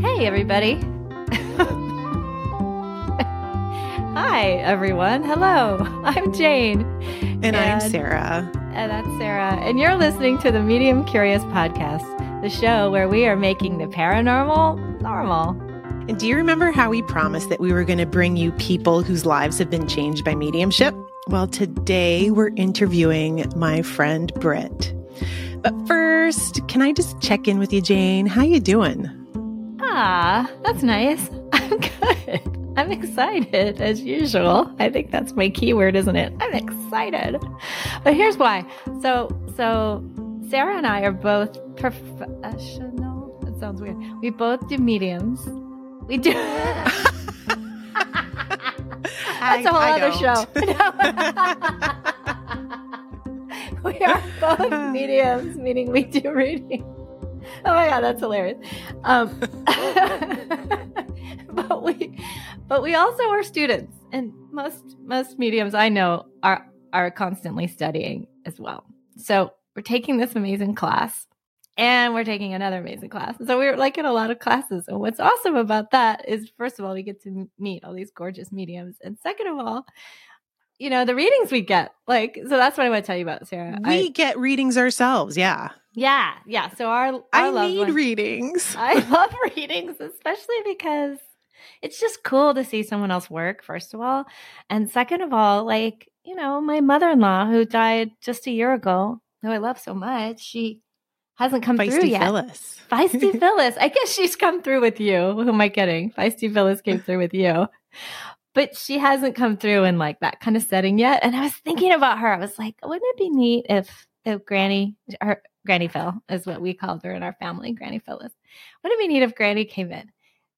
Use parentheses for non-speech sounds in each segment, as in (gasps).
Hey, everybody. (laughs) Hi, everyone. Hello. (laughs) I'm Jane. And, I'm Sarah. And that's Sarah. And you're listening to the Medium Curious podcast, the show where we are making the paranormal normal. And do you remember how we promised that we were going to bring you people whose lives have been changed by mediumship? Well, today we're interviewing my friend Britt. But first, can I just check in with you, Jane? How you doing? Ah, that's nice. (laughs) I'm good. I'm excited as usual. I think that's my keyword, isn't it? I'm excited. But here's why. So, so Sarah and I are both professional. That sounds weird. We both do mediums. We do. (laughs) that's a whole I other show. (laughs) we are both mediums, meaning we do reading oh my god, that's hilarious. Um, (laughs) but we, but we also are students, and most most mediums I know are are constantly studying as well. So we're taking this amazing class, and we're taking another amazing class. So we're like in a lot of classes. And what's awesome about that is, first of all, we get to meet all these gorgeous mediums, and second of all, you know the readings we get like so that's what i want to tell you about sarah we I, get readings ourselves yeah yeah, yeah. So our, our I need readings. (laughs) I love readings, especially because it's just cool to see someone else work. First of all, and second of all, like you know, my mother-in-law who died just a year ago, who I love so much, she hasn't come Feisty through yet. Phyllis. Feisty (laughs) Phyllis. I guess she's come through with you. Who am I kidding? Feisty Phyllis came through with you. But she hasn't come through in like that kind of setting yet. And I was thinking about her. I was like, wouldn't it be neat if if Granny, her, Granny Phil is what we called her in our family, Granny Phyllis. What did we need if Granny came in?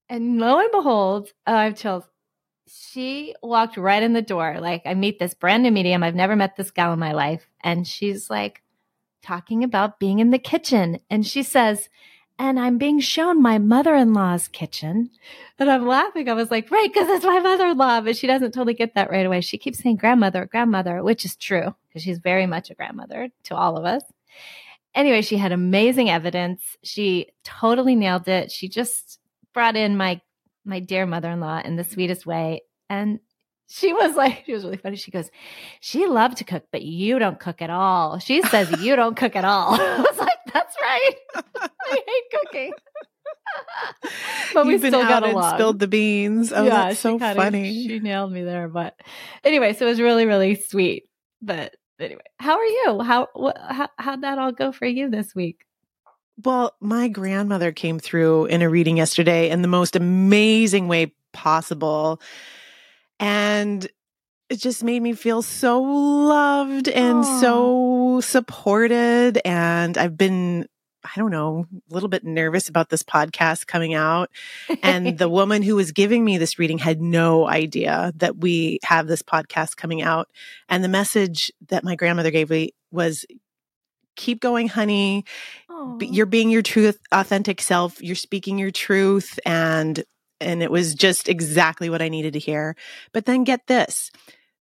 And lo and behold, oh, I have chills. She walked right in the door. Like, I meet this brand new medium. I've never met this gal in my life. And she's like talking about being in the kitchen. And she says, and I'm being shown my mother in law's kitchen. And I'm laughing. I was like, right, because it's my mother in law. But she doesn't totally get that right away. She keeps saying grandmother, grandmother, which is true because she's very much a grandmother to all of us anyway, she had amazing evidence. She totally nailed it. She just brought in my my dear mother-in-law in the sweetest way and she was like she was really funny she goes she loved to cook but you don't cook at all she says you don't cook at all (laughs) that's right (laughs) i hate cooking (laughs) but You've we still got along. spilled the beans oh yeah, that's so funny she nailed me there but anyway so it was really really sweet but anyway, how are you? How, wh- how how'd that all go for you this week? Well, my grandmother came through in a reading yesterday in the most amazing way possible. And it just made me feel so loved and Aww. so supported. And I've been I don't know, a little bit nervous about this podcast coming out. And (laughs) the woman who was giving me this reading had no idea that we have this podcast coming out. And the message that my grandmother gave me was keep going, honey. Aww. You're being your truth, authentic self. You're speaking your truth. And, and it was just exactly what I needed to hear. But then get this.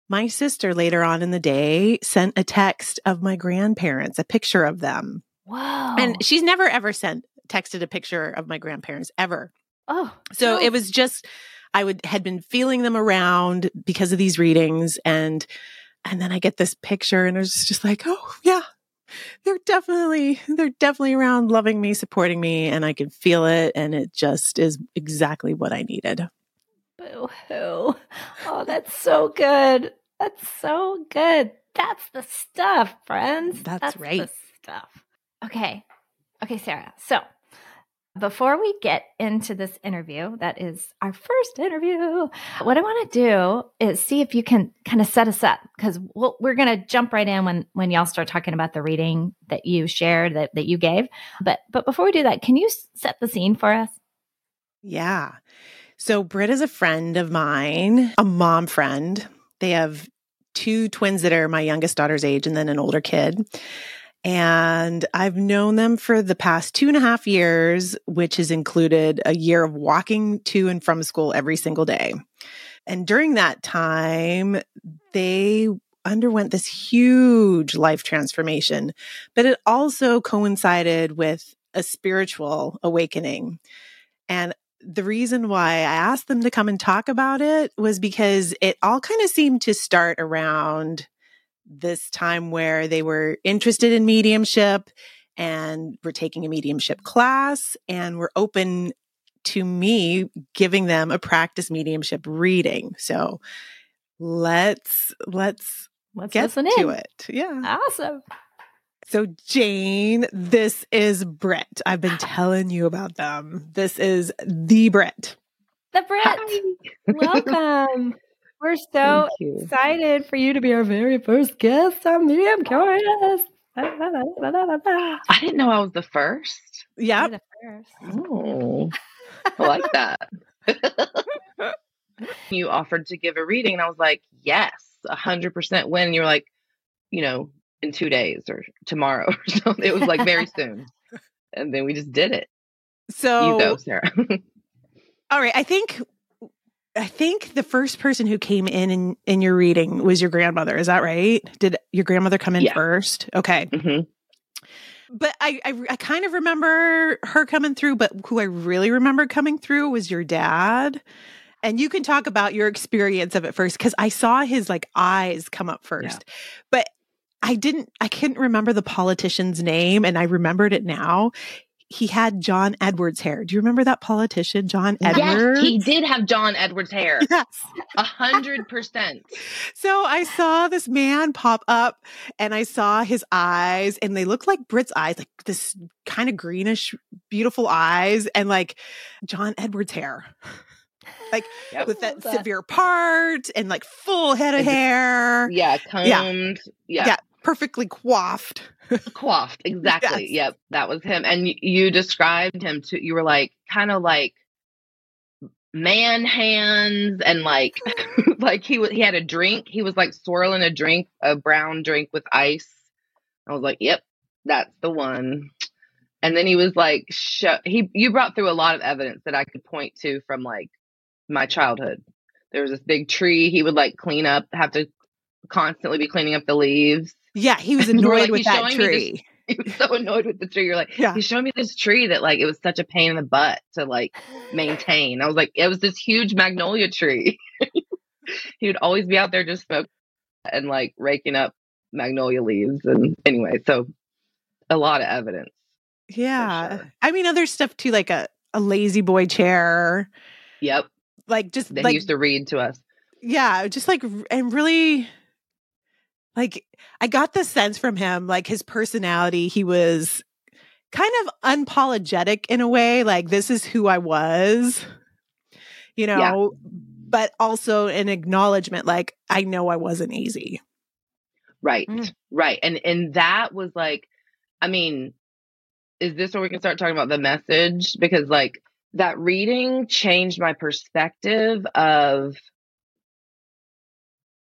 My sister later on in the day sent a text of my grandparents, a picture of them. Wow. And she's never ever sent texted a picture of my grandparents ever. Oh. So it was just I would had been feeling them around because of these readings and and then I get this picture and it's just like, "Oh, yeah. They're definitely they're definitely around loving me, supporting me and I can feel it and it just is exactly what I needed." Boo hoo. Oh, that's so good. That's so good. That's the stuff, friends. That's, that's right. stuff. Okay. Okay, Sarah. So before we get into this interview, that is our first interview, what I want to do is see if you can kind of set us up because we we are going to jump right in when when y'all start talking about the reading that you shared that, that you gave. But but before we do that, can you set the scene for us? Yeah. So Britt is a friend of mine, a mom friend. They have two twins that are my youngest daughter's age and then an older kid. And I've known them for the past two and a half years, which has included a year of walking to and from school every single day. And during that time, they underwent this huge life transformation, but it also coincided with a spiritual awakening. And the reason why I asked them to come and talk about it was because it all kind of seemed to start around this time where they were interested in mediumship and were taking a mediumship class and were open to me giving them a practice mediumship reading. So let's let's Let's get listen to in. it. Yeah. Awesome. So Jane, this is Britt. I've been (sighs) telling you about them. This is the Britt. The Britt. (laughs) Welcome. We're so excited for you to be our very first guest on Medium Curious. I didn't know I was the first. Yep. You're the first. Oh, I like that. (laughs) you offered to give a reading, and I was like, yes, a hundred percent. When and you were like, you know, in two days or tomorrow (laughs) or something. It was like very (laughs) soon, and then we just did it. So you go, Sarah. (laughs) all right, I think I think the first person who came in, in in your reading was your grandmother. Is that right? Did your grandmother come in Yeah. first? Okay. hmm But I, I I kind of remember her coming through, but who I really remember coming through was your dad. And you can talk about your experience of it first because I saw his like eyes come up first. But I didn't I couldn't remember the politician's name and I remembered it now. He had John Edwards hair. Do you remember that politician, John Edwards? Yes, he did have John Edwards hair. (laughs) Yes. A hundred percent. So I saw this man pop up and I saw his eyes and they looked like Britt's eyes, like this kind of greenish, beautiful eyes and like John Edwards hair. Like Yep. with that that. severe part and like full head of hair. Yeah, combed. Yeah, Yeah. Perfectly coiffed. (laughs) coiffed. Exactly. Yes. Yep, that was him. And y- you described him to. You were like kind of like man hands and like mm-hmm. (laughs) like he was he had a drink. He was like swirling a drink, a brown drink with ice. I was like, yep, that's the one. And then he was like, show, he you brought through a lot of evidence that I could point to from like my childhood. There was this big tree. He would like clean up, have to constantly be cleaning up the leaves. Yeah, he was (laughs) annoyed like, with that me this tree. (laughs) he was so annoyed with the tree. You're like, Yeah. he's showing me this tree that like it was such a pain in the butt to like (sighs) maintain. I was like, it was this huge magnolia tree. (laughs) he would always be out there just smoking and like raking up magnolia leaves. And anyway, so a lot of evidence. Yeah. sure. I mean other stuff too, like a, a lazy boy chair. Yep. Like just they like used to read to us. yeah just like and really like i got the sense from him like his personality he was kind of unapologetic in a way like this is who i was you Yeah. know but also an acknowledgement like i know i wasn't easy Right. Mm. Right. And and that was like, I mean, is this where we can start talking about the message? Because like that reading changed my perspective of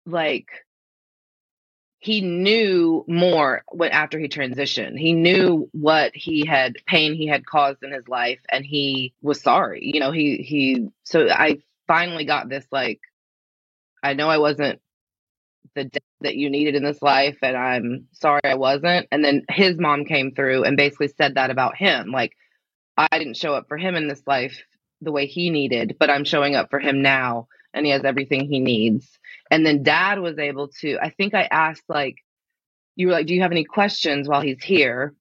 like he knew more when after he transitioned. He knew what he had pain he had caused in his life and he was sorry. You know, he he so I finally got this like I know I wasn't the dad that you needed in this life and I'm sorry I wasn't. And then his mom came through and basically said that about him. Like I didn't show up for him in this life the way he needed, but I'm showing up for him now and he has everything he needs. And then dad was able to I think I asked like you were like, Do you have any questions while he's here?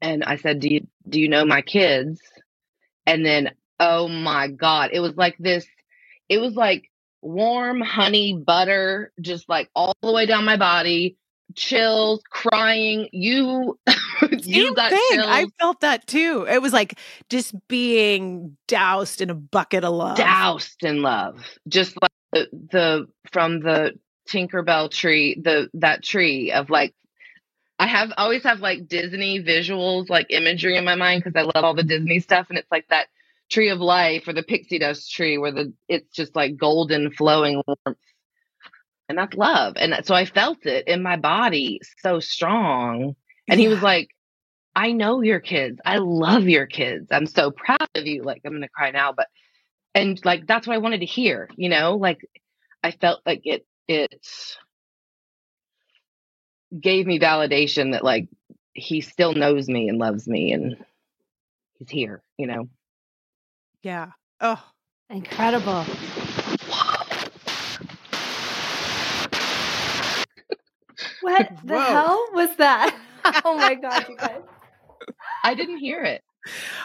And I said, Do you do you know my kids? And then oh my God, it was like this, it was like warm honey butter, just like all the way down my body, chills, crying. You (laughs) you got thing chills. i felt that too it was like just being doused in a bucket of love doused in love just like the, the from the tinkerbell tree the that tree of like i have always have like disney visuals like imagery in my mind because i love all the disney stuff and it's like that tree of life or the pixie dust tree where the it's just like golden flowing warmth and that's love and so i felt it in my body so strong and he was like I know your kids. I love your kids. I'm so proud of you. Like, I'm going to cry now, but, and like, that's what I wanted to hear, you know? Like, I felt like it, it gave me validation that, like, he still knows me and loves me and he's here, you know? Yeah. Oh, incredible. What (laughs) the Whoa. hell was that? (laughs) oh my god, you guys. (laughs) I didn't hear it.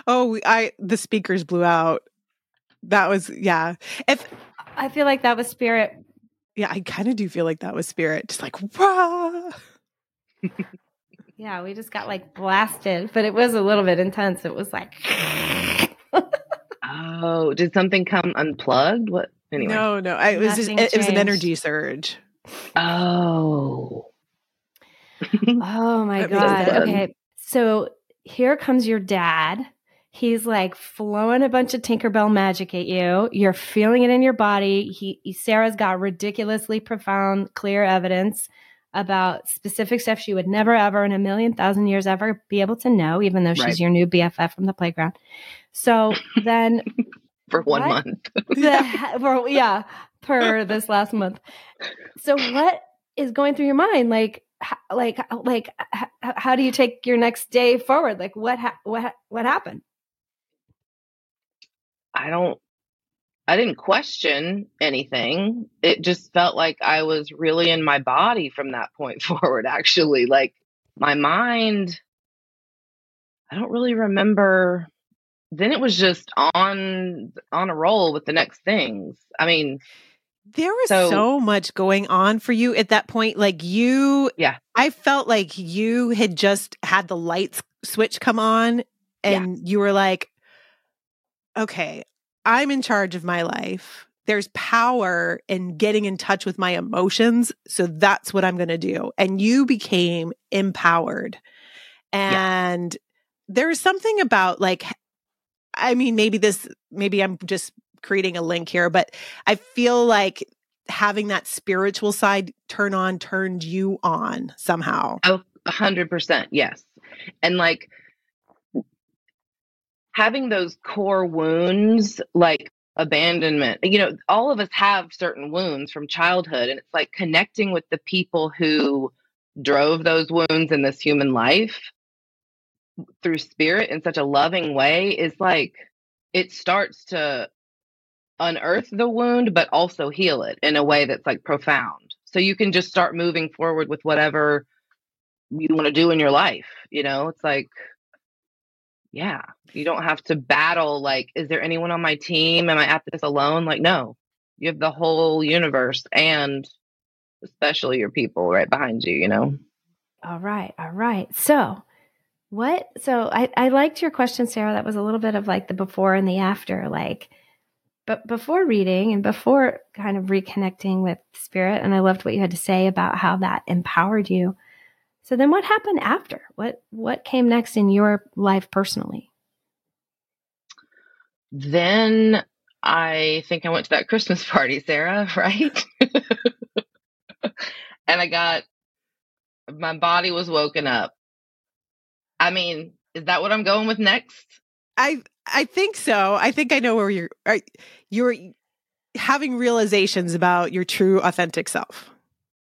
Oh, I the speakers blew out. That was yeah. If I feel like that was spirit. yeah, I kind of do feel like that was spirit, just like rah. Yeah, we just got like blasted, but it was a little bit intense. It was like Oh, did something come unplugged? What? Anyway. No, no, I, it was just it, it was an energy surge. Oh. (laughs) Oh my God. Okay. So here comes your dad. He's like flowing a bunch of Tinkerbell magic at you. You're feeling it in your body. He Sarah's got ridiculously profound, clear evidence about specific stuff she would never ever in a million thousand years ever be able to know, even though she's Right. your new BFF from the playground. So then (laughs) For one What? month. (laughs) the for, yeah per this last month so what is going through your mind like like like how do you take your next day forward like what ha- what what happened I don't I didn't question anything. It just felt like I was really in my body from that point (laughs) forward actually. Like my mind I don't really remember then it was just on on a roll with the next things. I mean, There was So- so, much going on for you at that point. Like you, Yeah. I felt like you had just had the lights switch come on, and you were like, "Okay, I'm in charge of my life. There's power in getting in touch with my emotions, so that's what I'm going to do." And you became empowered, and there's something about like, I mean, maybe this, maybe I'm just creating a link here, but I feel like having that spiritual side turn on turned you on somehow. Oh, hundred percent, yes. And like having those core wounds, like abandonment, you know, all of us have certain wounds from childhood, and it's like connecting with the people who drove those wounds in this human life through spirit in such a loving way is like it starts to unearth the wound, but also heal it in a way that's like profound. So you can just start moving forward with whatever you want to do in your life. You know, it's like, yeah, you don't have to battle. Like, is there anyone on my team? Am I at this alone? Like, no, you have the whole universe and especially your people right behind you, you know? all right all right so what so i i liked your question sarah that was a little bit of like the before and the after like but before reading and before kind of reconnecting with spirit and i loved what you had to say about how that empowered you so then what happened after what what came next in your life personally Then I think I went to that Christmas (laughs) party, Sarah, (laughs) right? and I got my body was woken up. I mean, is that what I'm going with next? I I think so. I think I know where you're you're having realizations about your true authentic self.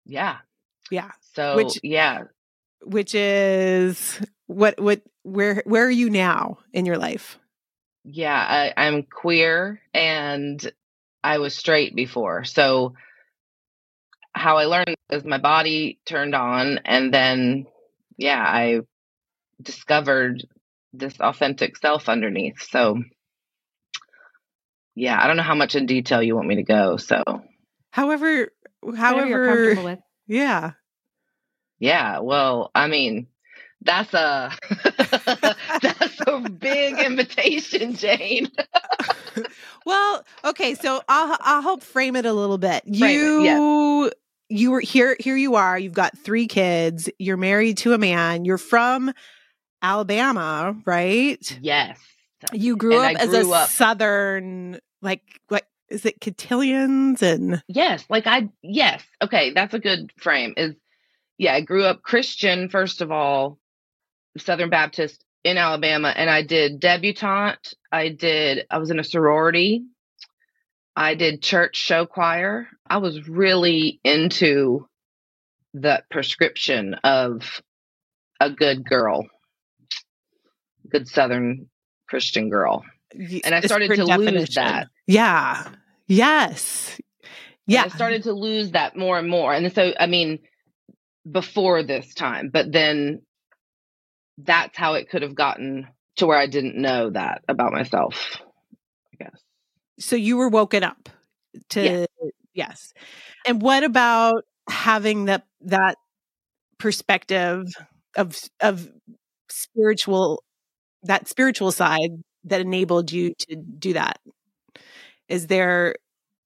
Yeah. Yeah. So, Which- yeah, Which is what what where where are you now in your life? yeah, I, I'm queer and I was straight before. So, how I learned is my body turned on, and then, yeah, I discovered this authentic self underneath. So, yeah, I don't know how much in detail you want me to go. So, However whatever you're however comfortable with yeah. yeah, well, I mean, that's a (laughs) that's a big invitation, (laughs) Jane. (laughs) well, okay, so I'll I'll help frame it a little bit. Frame it, you you were here here you are. You've got 3 kids. You're married to a man. You're from Alabama, right? Yes. You grew And up as a up- southern like like is it cotillions and Yes, like I yes. Okay, that's a good frame. Is yeah, I grew up Christian first of all, Southern Baptist in Alabama and I did debutante, I did I was in a sorority. I did church show choir. I was really into the prescription of a good girl. Good southern Christian girl. And I started to lose that. Yeah. Yes. Yeah. And I started to lose that more and more. And so, I mean, before this time, but then that's how it could have gotten to where I didn't know that about myself, I guess. So you were woken up to, yes. yes. And what about having that, that perspective of, of spiritual, that spiritual side that enabled you to do that? Is there,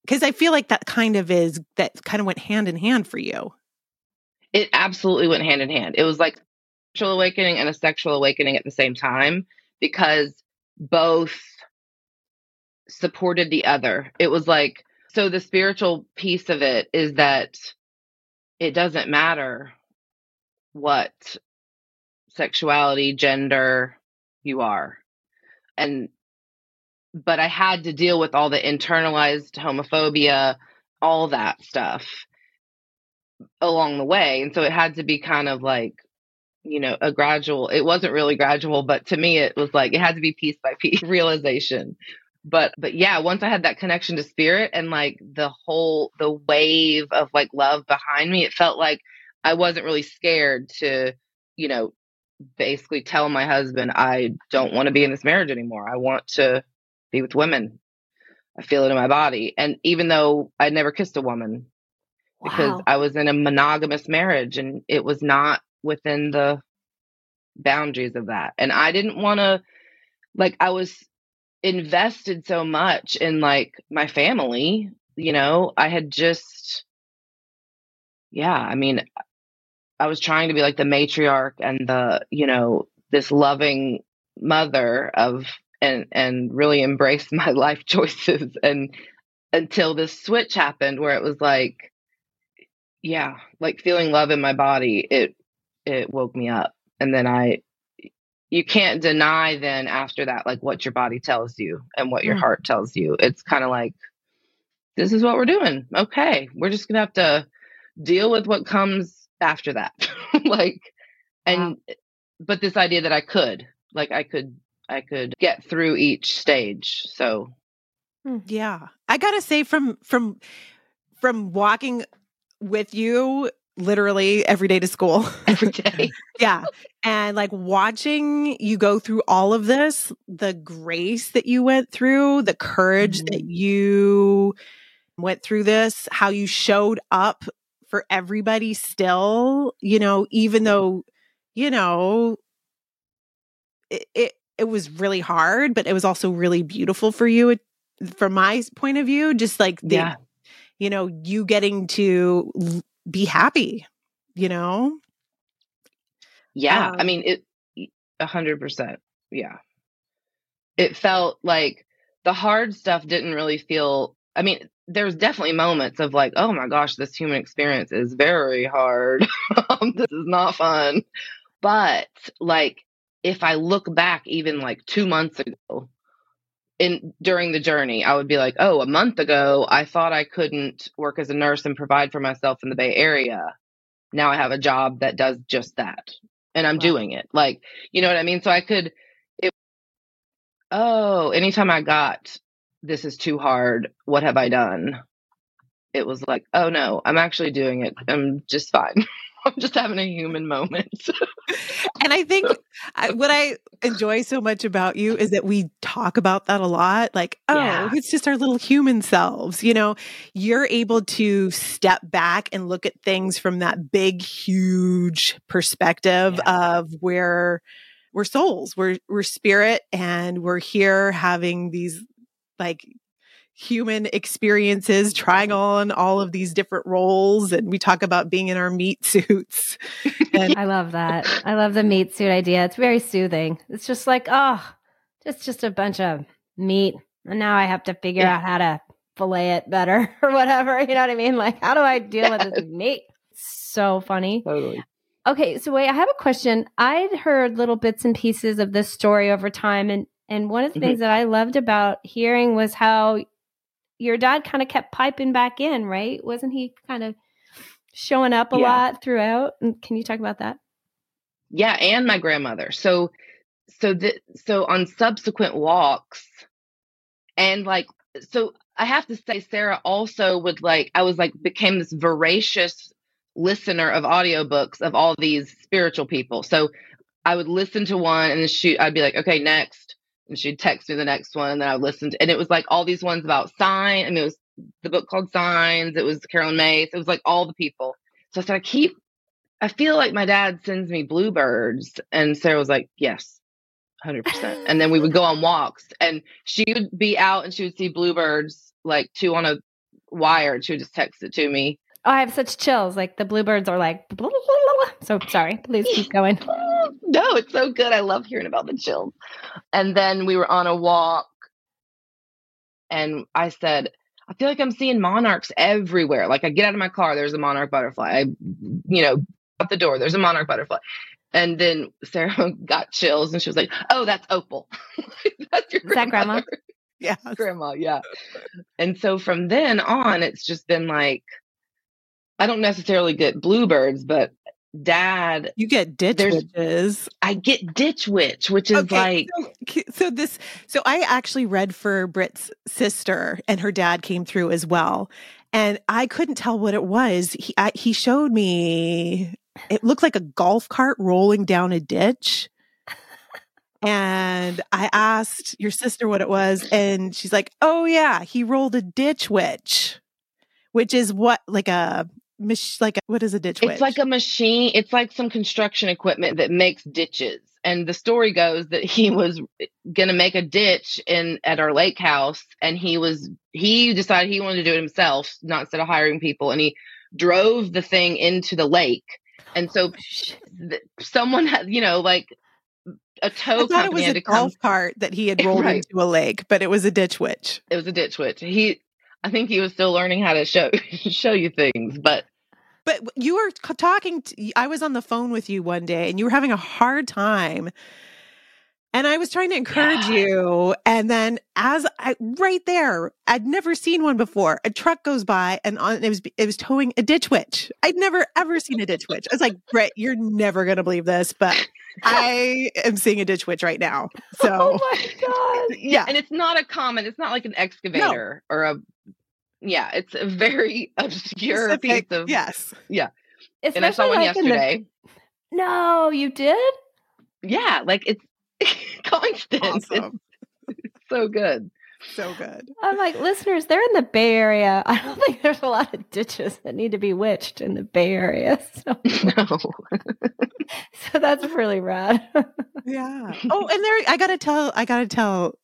because I feel like that kind of is, that kind of went hand in hand for you. It absolutely went hand in hand. It was like spiritual awakening and a sexual awakening at the same time because both supported the other. It was like, so the spiritual piece of it is that it doesn't matter what sexuality, gender you are. And, but I had to deal with all the internalized homophobia, all that stuff along the way. And so it had to be kind of like, you know, a gradual, it wasn't really gradual, but to me, it was like it had to be piece by (laughs) piece realization. But, but yeah, once I had that connection to spirit and like the whole, the wave of like love behind me, it felt like I wasn't really scared to, you know, basically tell my husband, I don't want to be in this marriage anymore. I want to be with women. I feel it in my body. And even though I'd never kissed a woman because. I was in a monogamous marriage and it was not within the boundaries of that. And I didn't want to, like, I was invested so much in like my family, you know, I had just, yeah, I mean, I was trying to be like the matriarch and the, you know, this loving mother of, and, and really embrace (laughs) my life choices. And until this switch happened where it was like, yeah, like feeling love in my body, it it woke me up. And then I you can't deny then after that like what your body tells you and what your mm. heart tells you. It's kind of like this is what we're doing. Okay, we're just going to have to deal with what comes after that. (laughs) like and wow. but this idea that I could, like I could I could get through each stage. So hmm. yeah. I got to say from from from walking with you literally every day to school. (laughs) Every day. (laughs) yeah. And like watching you go through all of this, the grace that you went through, the courage mm-hmm. that you went through this, how you showed up for everybody still, you know, even though, you know, it, it, it was really hard, but it was also really beautiful for you from my point of view, just like the, yeah you know, you getting to be happy, you know? Yeah. Um, I mean, it a hundred percent. Yeah. It felt like the hard stuff didn't really feel, I mean, there's definitely moments of like, oh my gosh, this human experience is very hard. (laughs) Um, this is not fun. But like, if I look back even like two months ago, in during the journey i would be like oh a month ago i thought i couldn't work as a nurse and provide for myself in the bay area now i have a job that does just that and i'm wow. doing it like you know what i mean so i could it oh anytime i got this is too hard what have i done it was like oh no i'm actually doing it i'm just fine (laughs) I'm just having a human moment. and I think (laughs) I, what I enjoy so much about you is that we talk about that a lot. Like, oh, yeah. it's just our little human selves. You know, you're able to step back and look at things from that big, huge perspective yeah. of where we're souls, we're we're spirit, and we're here having these like human experiences, trying on all of these different roles. And we talk about being in our meat suits. And (laughs) I love that. I love the meat suit idea. It's very soothing. It's just like, oh, it's just a bunch of meat. And now I have to figure yeah. out how to fillet it better (laughs) or whatever. You know what I mean? Like, how do I deal yes. with this meat? So funny. Totally. Okay, so wait, I have a question. I'd heard little bits and pieces of this story over time, and and one of the mm-hmm. things that I loved about hearing was how your dad kind of kept piping back in, right? Wasn't he kind of showing up a yeah. lot throughout? And can you talk about that? Yeah, and my grandmother. So so the so on subsequent walks, And like, so I have to say, Sarah also would like, I was like, became this voracious listener of audiobooks of all these spiritual people. So I would listen to one and then shoot, I'd be like, okay, next. And she'd text me the next one. And then I would listen and it was like all these ones about sign. I mean, it was the book called Signs. It was Carolyn Myss. It was like all the people. So I said, I keep, I feel like my dad sends me bluebirds. And Sarah was like, yes, 100%. And then we would go on walks and she would be out and she would see bluebirds like two on a wire. And she would just text it to me. Oh, I have such chills. Like the bluebirds are like, (laughs) so sorry. Please keep going. (laughs) (laughs) no, it's so good. I love hearing about the chills. And then we were on a walk and I said, I feel like I'm seeing monarchs everywhere. Like I get out of my car, there's a monarch butterfly. I, you know, out the door, there's a monarch butterfly. And then Sarah (laughs) got chills and she was like, Oh, that's Opal. (laughs) that's your Is that grandma? Yeah. Grandma, yeah. And so from then on, it's just been like, I don't necessarily get bluebirds, but dad you get ditch witches. I get ditch witch which is okay, like so, so, this so i actually read for Britt's sister and her dad came through as well and i couldn't tell what it was. He I, he showed me it looked like a golf cart rolling down a ditch. And i asked your sister what it was and she's like oh yeah he rolled a ditch witch which is what like a mach- like what is a ditch witch? It's like a machine. It's like some construction equipment that makes ditches. And the story goes that he was eh, going to make a ditch in at our lake house, and he was he decided he wanted to do it himself, not instead of hiring people, and he drove the thing into the lake. And so oh, th- someone had, you know, like a tow I thought it was a golf cart that he had (laughs) rolled right. into a lake, but it was a ditch witch. It was a ditch witch. He I think he was still learning how to show (laughs) show you things, but but you were talking to, I was on the phone with you one day and you were having a hard time. And I was trying to encourage yeah. you. And then as I right there, I'd never seen one before. A truck goes by and on it was it was towing a ditch witch. I'd never ever seen a ditch witch. I was like, Britt, you're never gonna believe this, but I am seeing a ditch witch right now. (laughs) Oh so Oh my god. Yeah. And it's not a common, it's not like an excavator no. or a yeah, it's a very (laughs) obscure Specific, piece of yes, yeah. Especially and I saw one like yesterday. The... No, you did? Yeah, like it's (laughs) constant. Awesome. It's, it's so good. So good. I'm like, listeners, they're in the Bay Area. (laughs) I don't think there's a lot of ditches that need to be witched in the Bay Area. So, (laughs) no. (laughs) so that's really rad. yeah. Oh, and there, I gotta tell, I gotta tell.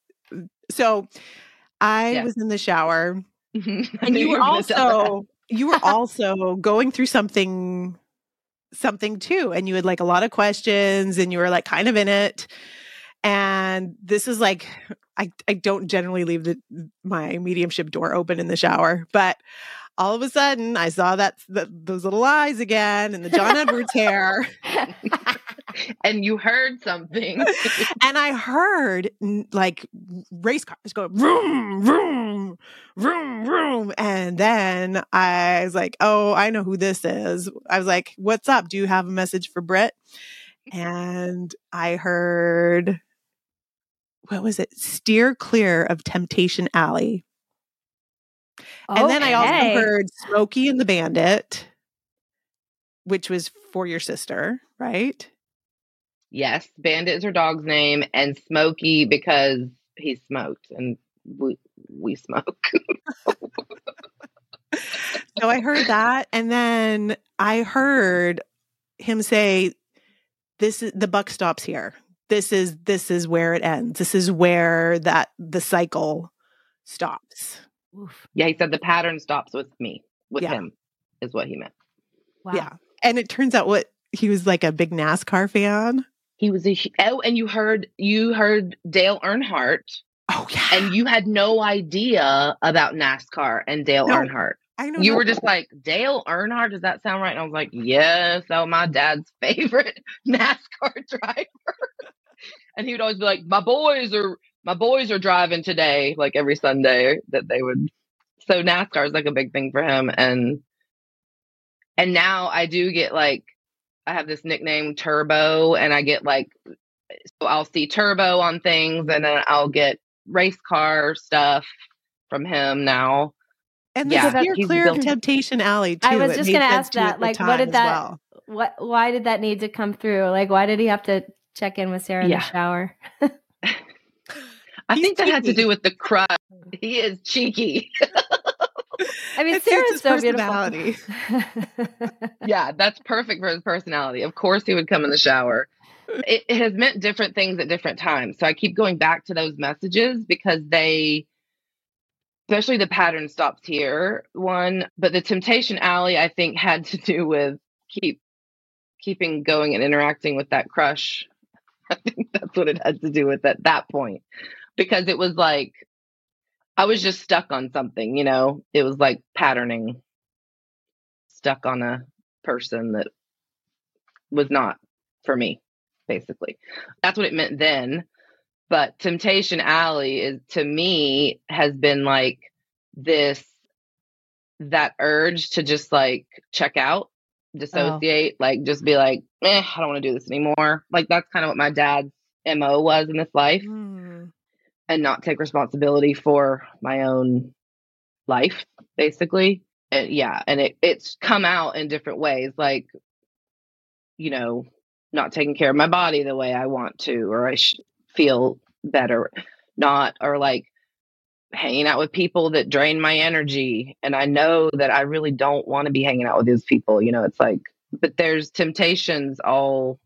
So, I yeah. was in the shower mm-hmm. and you were also you were also going through something something too and you had like a lot of questions and you were like kind of in it and this is like i i don't generally leave the my mediumship door open in the shower but all of a sudden I saw that, that those little eyes again and the John Edwards hair. (laughs) and you heard something. (laughs) and I heard like race cars go vroom, vroom, vroom, vroom. And then I was like, oh, I know who this is. I was like, what's up? Do you have a message for Britt? (laughs) And I heard, what was it? Steer clear of Temptation Alley. Okay. And then I also heard Smokey and the Bandit, which was for your sister, right? Yes, Bandit is her dog's name, and Smokey because he smoked and we we smoke. so I heard that, and then I heard him say, "This is the buck stops here. This is this is where it ends. This is where that the cycle stops." Oof. Yeah, he said the pattern stops with me, with yeah. him, is what he meant. Wow. Yeah. And it turns out what he was like a big NASCAR fan. He was a oh, and you heard you heard Dale Earnhardt. Oh yeah. And you had no idea about NASCAR and Dale no, Earnhardt. I know. You were just like Dale Earnhardt. Does that sound right? And I was like, yes. Oh, my dad's (laughs) favorite (laughs) NASCAR driver. And he would always be like, my boys are my boys are driving today, like every Sunday that they would. So NASCAR is like a big thing for him, and and now I do get like I have this nickname Turbo, and I get like so I'll see Turbo on things, and then I'll get race car stuff from him now. And Yeah, the steer he's clear of built- Temptation Alley too. I was just gonna ask that, like, what did that- well. What? Why did that need to come through? Like, why did he have to check in with Sarah in the shower? (laughs) I He's think that had to do with the crush. Mm. He is cheeky. (laughs) I mean, It Sarah's so personality. beautiful. (laughs) yeah, that's perfect for his personality. Of course, he would come in the shower. It, it has meant different things at different times. So I keep going back to those messages because they, especially the pattern stops here one, but the temptation alley, I think, had to do with keep keeping going and interacting with that crush. I (laughs) think that's what it had to do with at that point because it was like I was just stuck on something, you know. It was like patterning, stuck on a person that was not for me, basically. That's what it meant then. But Temptation Alley is to me has been like this that urge to just like check out, oh. dissociate, like just be like, eh, I don't want to do this anymore. Like that's kind of what my dad's MO was in this life. Mm. and not take responsibility for my own life basically. And yeah and it, it's come out in different ways like you know not taking care of my body the way i want to or i sh- feel better. Not or like hanging out with people that drain my energy. And i know that i really don't want to be hanging out with those people you know? It's like but there's temptations all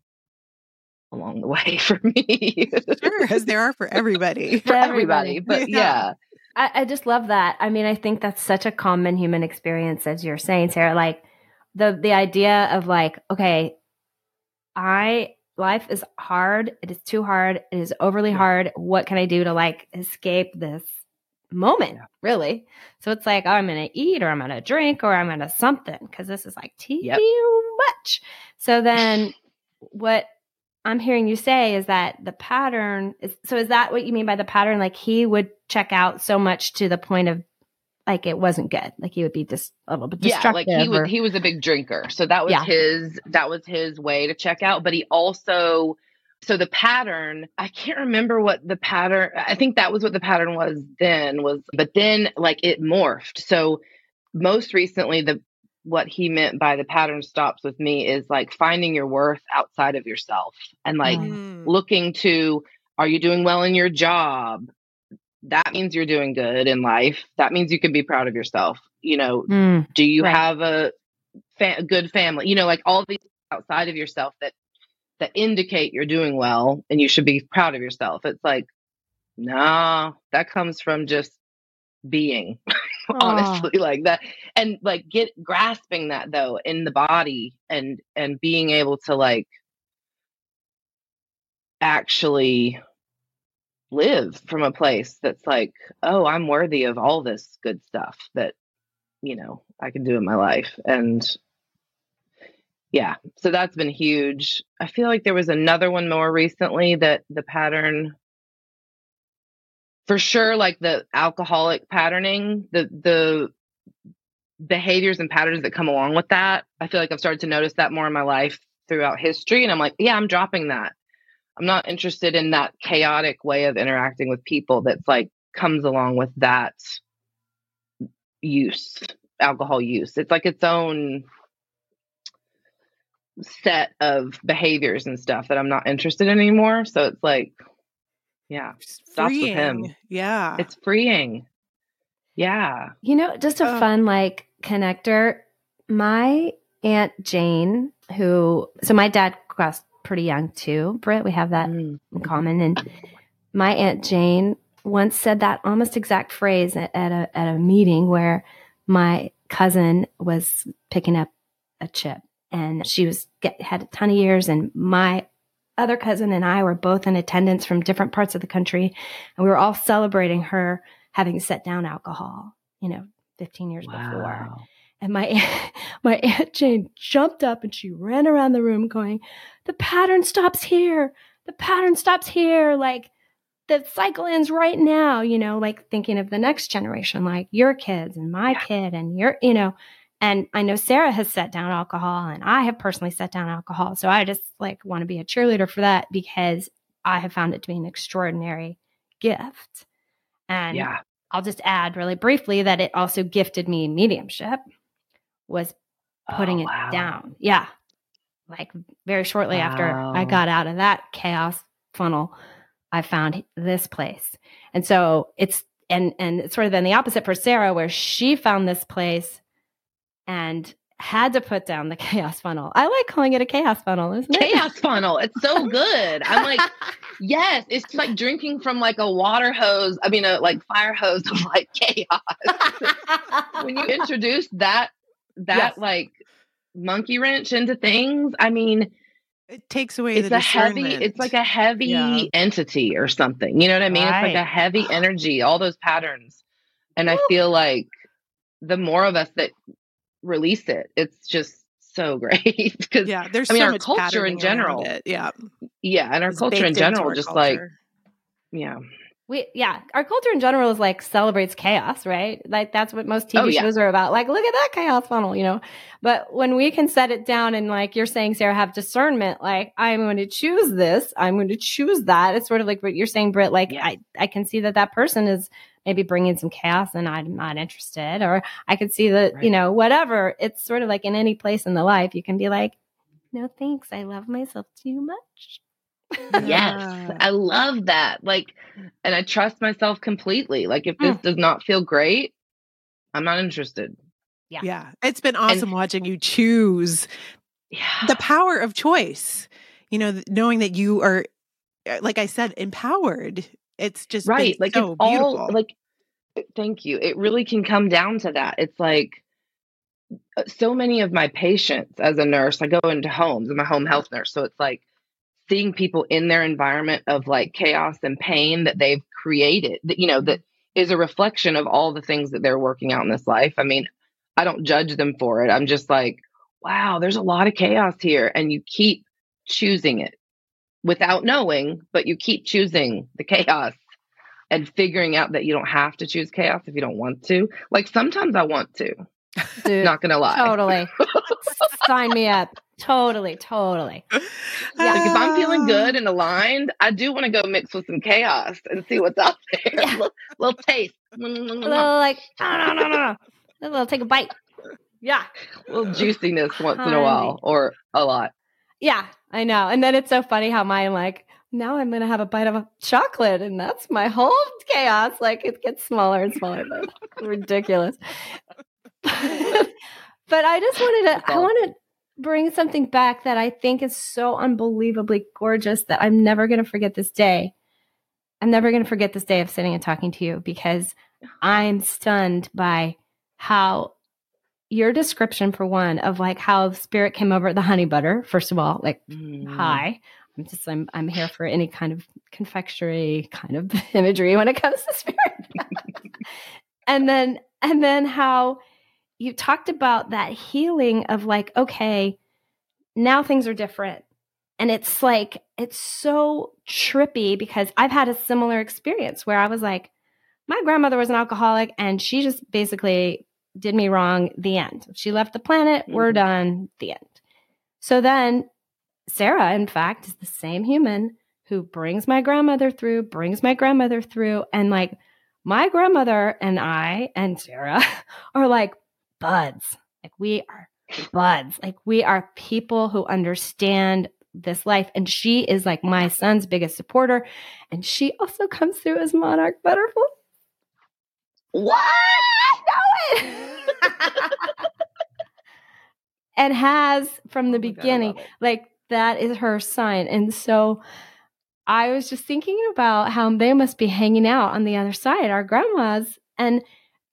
along the (laughs) way for me Sure, as there are for everybody. (laughs) for Everybody. everybody but (laughs) Yeah. yeah I, I just love that. I mean, I think that's such a common human experience, as you're saying, Sarah. Like the the idea of like, okay, I life is hard. It is too hard. It is overly hard. What can I do to like escape this moment? Really? So it's like, oh, I'm gonna eat, or I'm gonna drink, or I'm gonna something because this is like too Yep. much. So then, (laughs) what I'm hearing you say is that the pattern is so is that what you mean by the pattern? Like he would check out so much to the point of like it wasn't good. Like he would be just a little bit yeah like he was or- he was a big drinker so that was Yeah. his that was his way to check out but he also so the pattern i can't remember what the pattern i think that was what the pattern was then was but then like it morphed. So most recently the what he meant by the pattern stops with me is like finding your worth outside of yourself and like Mm. looking to are you doing well in your job? That means you're doing good in life. That means you can be proud of yourself. You know Mm, do you Right. have a, fa- a good family? You know like all these outside of yourself that that indicate you're doing well and you should be proud of yourself. It's like nah that comes from just being (laughs) honestly like that. And like get grasping that though in the body and and being able to like actually live from a place that's like oh i'm worthy of all this good stuff that you know i can do in my life. And yeah so that's been huge. I feel like there was another one more recently that the pattern for sure like the alcoholic patterning the the behaviors and patterns that come along with that. I feel like i've started to notice that more in my life throughout history and i'm like yeah i'm dropping that. I'm not interested in that chaotic way of interacting with people that's like comes along with that use alcohol use. It's like its own set of behaviors and stuff that i'm not interested in anymore so it's like yeah Just stops with him. Yeah. it's freeing yeah You know, just a Oh. fun like connector. My aunt Jane, who so my dad crossed pretty young too. Britt, we have that Mm. in common. And my aunt Jane once said that almost exact phrase at, at a at a meeting where my cousin was picking up a chip and she was get, had a ton of years and my other cousin and I were both in attendance from different parts of the country and we were all celebrating her having set down alcohol, you know, 15 years before. And my (laughs) my aunt Jane jumped up and she ran around the room going, "The pattern stops here. The pattern stops here. Like the cycle ends right now." You know, like thinking of the next generation, like your kids and my Yeah. kid and your, you know. And I know Sarah has set down alcohol, and I have personally set down alcohol. So I just like want to be a cheerleader for that because I have found it to be an extraordinary gift. And Yeah. I'll just add really briefly that it also gifted me mediumship, was putting Oh, it wow. down. Yeah. Like very shortly after I got out of that chaos funnel, I found this place. And so it's and and it's sort of then the opposite for Sarah, where she found this place and had to put down the (laughs) chaos funnel. I like calling it a chaos funnel, isn't it? Chaos funnel. It's so (laughs) good. I'm like, (laughs) yes, it's like drinking from like a water hose. I mean, a like fire hose of like chaos. when you introduce that that Yes. like monkey wrench into things, I mean, It takes away it's the a heavy. It's like a heavy Yeah. entity or something. You know what I mean? It's like a heavy (gasps) energy. All those patterns, and I feel like the more of us that release it, it's just so (laughs) great because yeah. There's I mean, so our culture in general. Yeah, yeah, and our it's culture in general, just like yeah, we yeah, our culture in general is like celebrates chaos, right? Like that's what most TV Oh, yeah. shows are about. Like, look at that chaos funnel, you know. But when we can set it down and like you're saying, Sarah, have discernment, like I'm going to choose this, I'm going to choose that. It's sort of like what you're saying, Britt. Like Yeah. I I can see that that person is maybe bringing some chaos and I'm not interested, or I could see that you know whatever. It's sort of like in any place in the life you can be like, no thanks, I love myself too much. Yes, I love that. Like, and I trust myself completely. Like, if this does not feel great, I'm not interested. Yeah. Yeah, it's been awesome watching you choose Yeah, the power of choice. You know, th- knowing that you are, uh, like I said, empowered. It's just right. Like so it's all beautiful. like. Thank you. It really can come down to that. It's like uh, so many of my patients as a nurse. I go into homes. I'm a home health nurse, so it's like seeing people in their environment of like chaos and pain that they've created. That you know that is a reflection of all the things that they're working out in this life. I mean, I don't judge them for it. I'm just like, wow, there's a lot of chaos here, and you keep choosing it without knowing, but you keep choosing the chaos and figuring out that you don't have to choose chaos if you don't want to. Like sometimes I want to, Dude, not gonna lie. totally. (laughs) Sign me up. Totally, totally. Like if I'm feeling good and aligned, I do want to go mix with some chaos and see what's out (laughs) there. Yeah. little, little taste. (laughs) A little like, no, no, no, no. A little take a bite. Yeah. little juiciness once in a while or a lot. Yeah, I know. And then it's so funny how mine like now I'm gonna have a bite of a chocolate, and that's my whole chaos. Like it gets smaller and smaller, but ridiculous. (laughs) but I just wanted to, I want to bring something back that I think is so unbelievably gorgeous that I'm never gonna forget this day. I'm never gonna forget this day of sitting and talking to you because I'm stunned by how your description for one of like how spirit came over the honey butter first of all like Mm. hi i'm just i'm i'm here for any kind of confectionery kind of (laughs) imagery when it comes to spirit (laughs) and then and then how you talked about that healing of like okay now things are different. And it's like it's so trippy because i've had a similar experience where i was like my grandmother was an alcoholic and she just basically did me wrong the end. She left the planet we're Mhm. done the end. So then sarah in fact is the same human who brings my grandmother through brings my grandmother through and like my grandmother and i and sarah (laughs) are like buds like we are buds like we are people who understand this life and she is like my son's biggest supporter and she also comes through as monarch butterfly What? I (laughs) know it. and has from the Oh my God, beginning. like that is her sign. And so I was just thinking about how they must be hanging out on the other side, our grandmas. And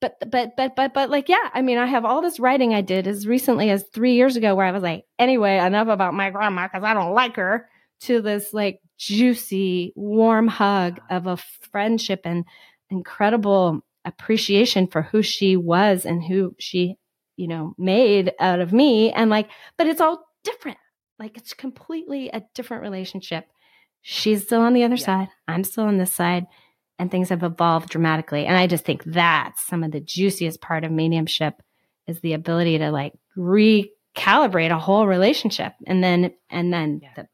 but but but but but like yeah, I mean, I have all this writing I did as recently as three years ago where I was like, anyway, enough about my grandma because I don't like her. To this like juicy, warm hug of a friendship and incredible appreciation for who she was and who she, you know, made out of me. And like, but it's all different. Like it's completely a different relationship. She's still on the other Yeah. side. I'm still on this side. And things have evolved dramatically. And I just think that's some of the juiciest part of mediumship is the ability to like recalibrate a whole relationship. And then and then Yeah. the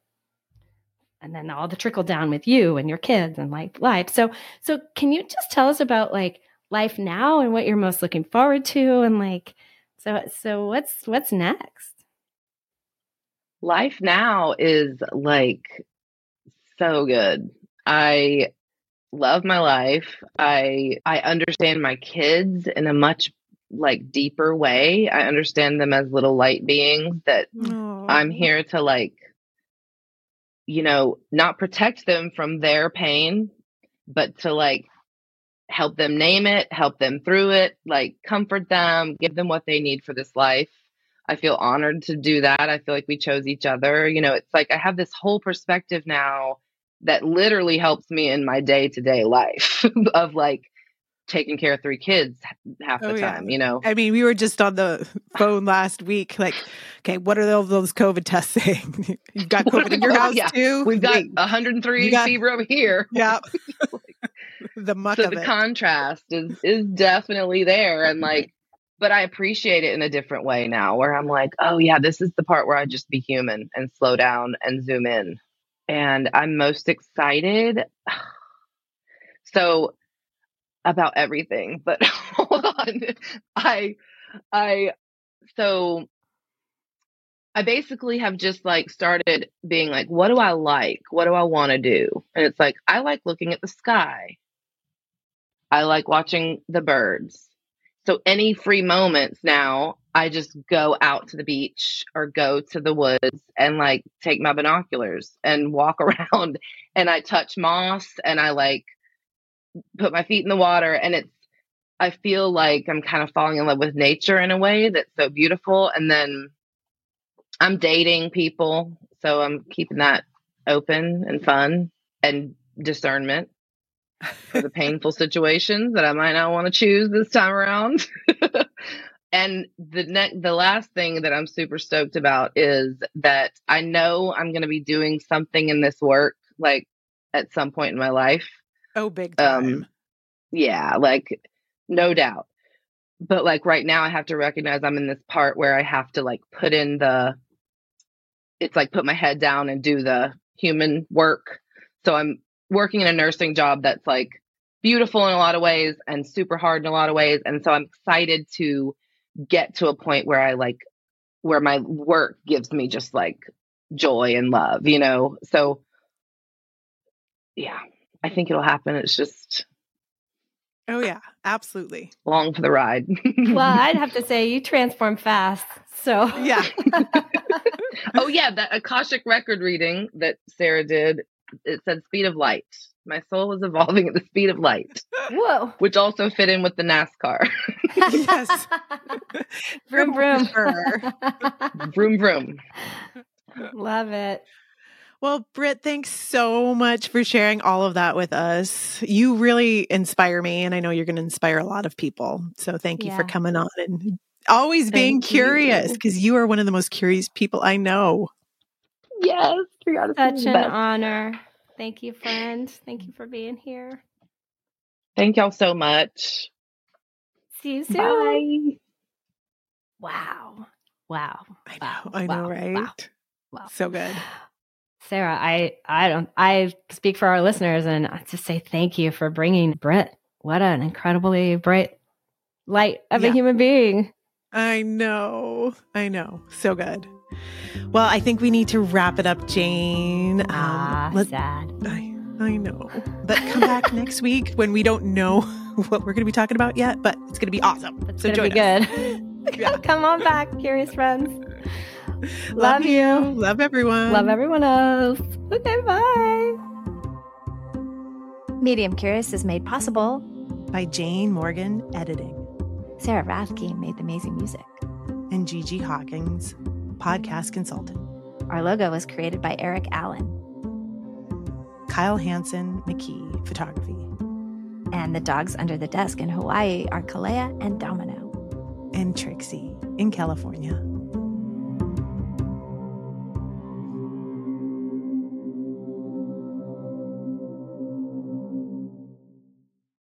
and then all the trickle down with you and your kids and like life. So so can you just tell us about like life now and what you're most looking forward to and like so so what's what's next? Life now is like so good. I love my life. I I understand my kids in a much like deeper way. I understand them as little light beings that Aww. I'm here to like you know, not protect them from their pain, but to like help them name it, help them through it, like comfort them, give them what they need for this life. I feel honored to do that. I feel like we chose each other. You know, it's like I have this whole perspective now that literally helps me in my day to day life (laughs) of like taking care of three kids half the oh, time, yeah. you know? I mean, we were just on the phone last week. Like, okay, what are all those COVID tests saying? (laughs) You've got (laughs) COVID in your house yeah. too? We've got Wait, 103 got, fever over here. Yeah. the muck so the it. contrast is is definitely there. And like, but I appreciate it in a different way now where I'm like, oh yeah, this is the part where I just be human and slow down and zoom in. And I'm most excited. (sighs) So about everything, but (laughs) hold on. I I so I basically have just like started being like, what do I like? What do I want to do? And it's like, I like looking at the sky. I like watching the birds. So any free moments now, I just go out to the beach or go to the woods and like take my binoculars and walk (laughs) around and I touch moss and I like put my feet in the water and it's I feel like I'm kind of falling in love with nature in a way that's so beautiful and then I'm dating people so I'm keeping that open and fun and discernment for the (laughs) painful situations that I might not want to choose this time around. (laughs) and the next the last thing that I'm super stoked about is that I know I'm going to be doing something in this work like at some point in my life Oh, big um, time. Um, yeah, like no doubt. But like right now, I have to recognize I'm in this part where I have to like put in the, it's like put my head down and do the human work. So I'm working in a nursing job that's like beautiful in a lot of ways and super hard in a lot of ways. And so I'm excited to get to a point where I like, where my work gives me just like joy and love, you know? So yeah, I think it'll happen. It's just Oh yeah, absolutely. Long for the ride. well, (laughs) I'd have to say you transform fast. So yeah. (laughs) oh yeah, that Akashic record reading that Sarah did, it said speed of light. My soul was evolving at the speed of light. Whoa. Which also fit in with the NASCAR. (laughs) yes. (laughs) vroom vroom. vroom vroom. Love it. Well, Britt, thanks so much for sharing all of that with us. You really inspire me, and I know you're going to inspire a lot of people. So thank you yeah. for coming on and always being curious because you. you are one of the most curious people I know. Yes, such an honor. Thank you, friend. Thank you for being here. Thank y'all so much. See you soon. Bye. Wow. Wow. I know. Wow. I know, wow. right? Wow. wow. So good. Sarah, I I don't I speak for our listeners and I just say thank you for bringing Britt. What an incredibly bright light of yeah. a human being. I know. I know. So good. Well, I think we need to wrap it up, Jane. Um, ah, let, sad. I, I know. But come back (laughs) next week when we don't know (laughs) what we're going to be talking about yet, but it's going to be awesome. It's so going to be good. (laughs) yeah. Come on back, curious friends. Love, Love you. Love everyone. Love everyone else. Okay, bye. Medium Curious is made possible by Jane Morgan Editing. Sarah Rathke made the amazing music. And Gigi Hawkins, podcast consultant. Our logo was created by Eric Allen. Kyle Hansen McKee, photography. And the dogs under the desk in Hawaii are Kalea and Domino. And Trixie in California.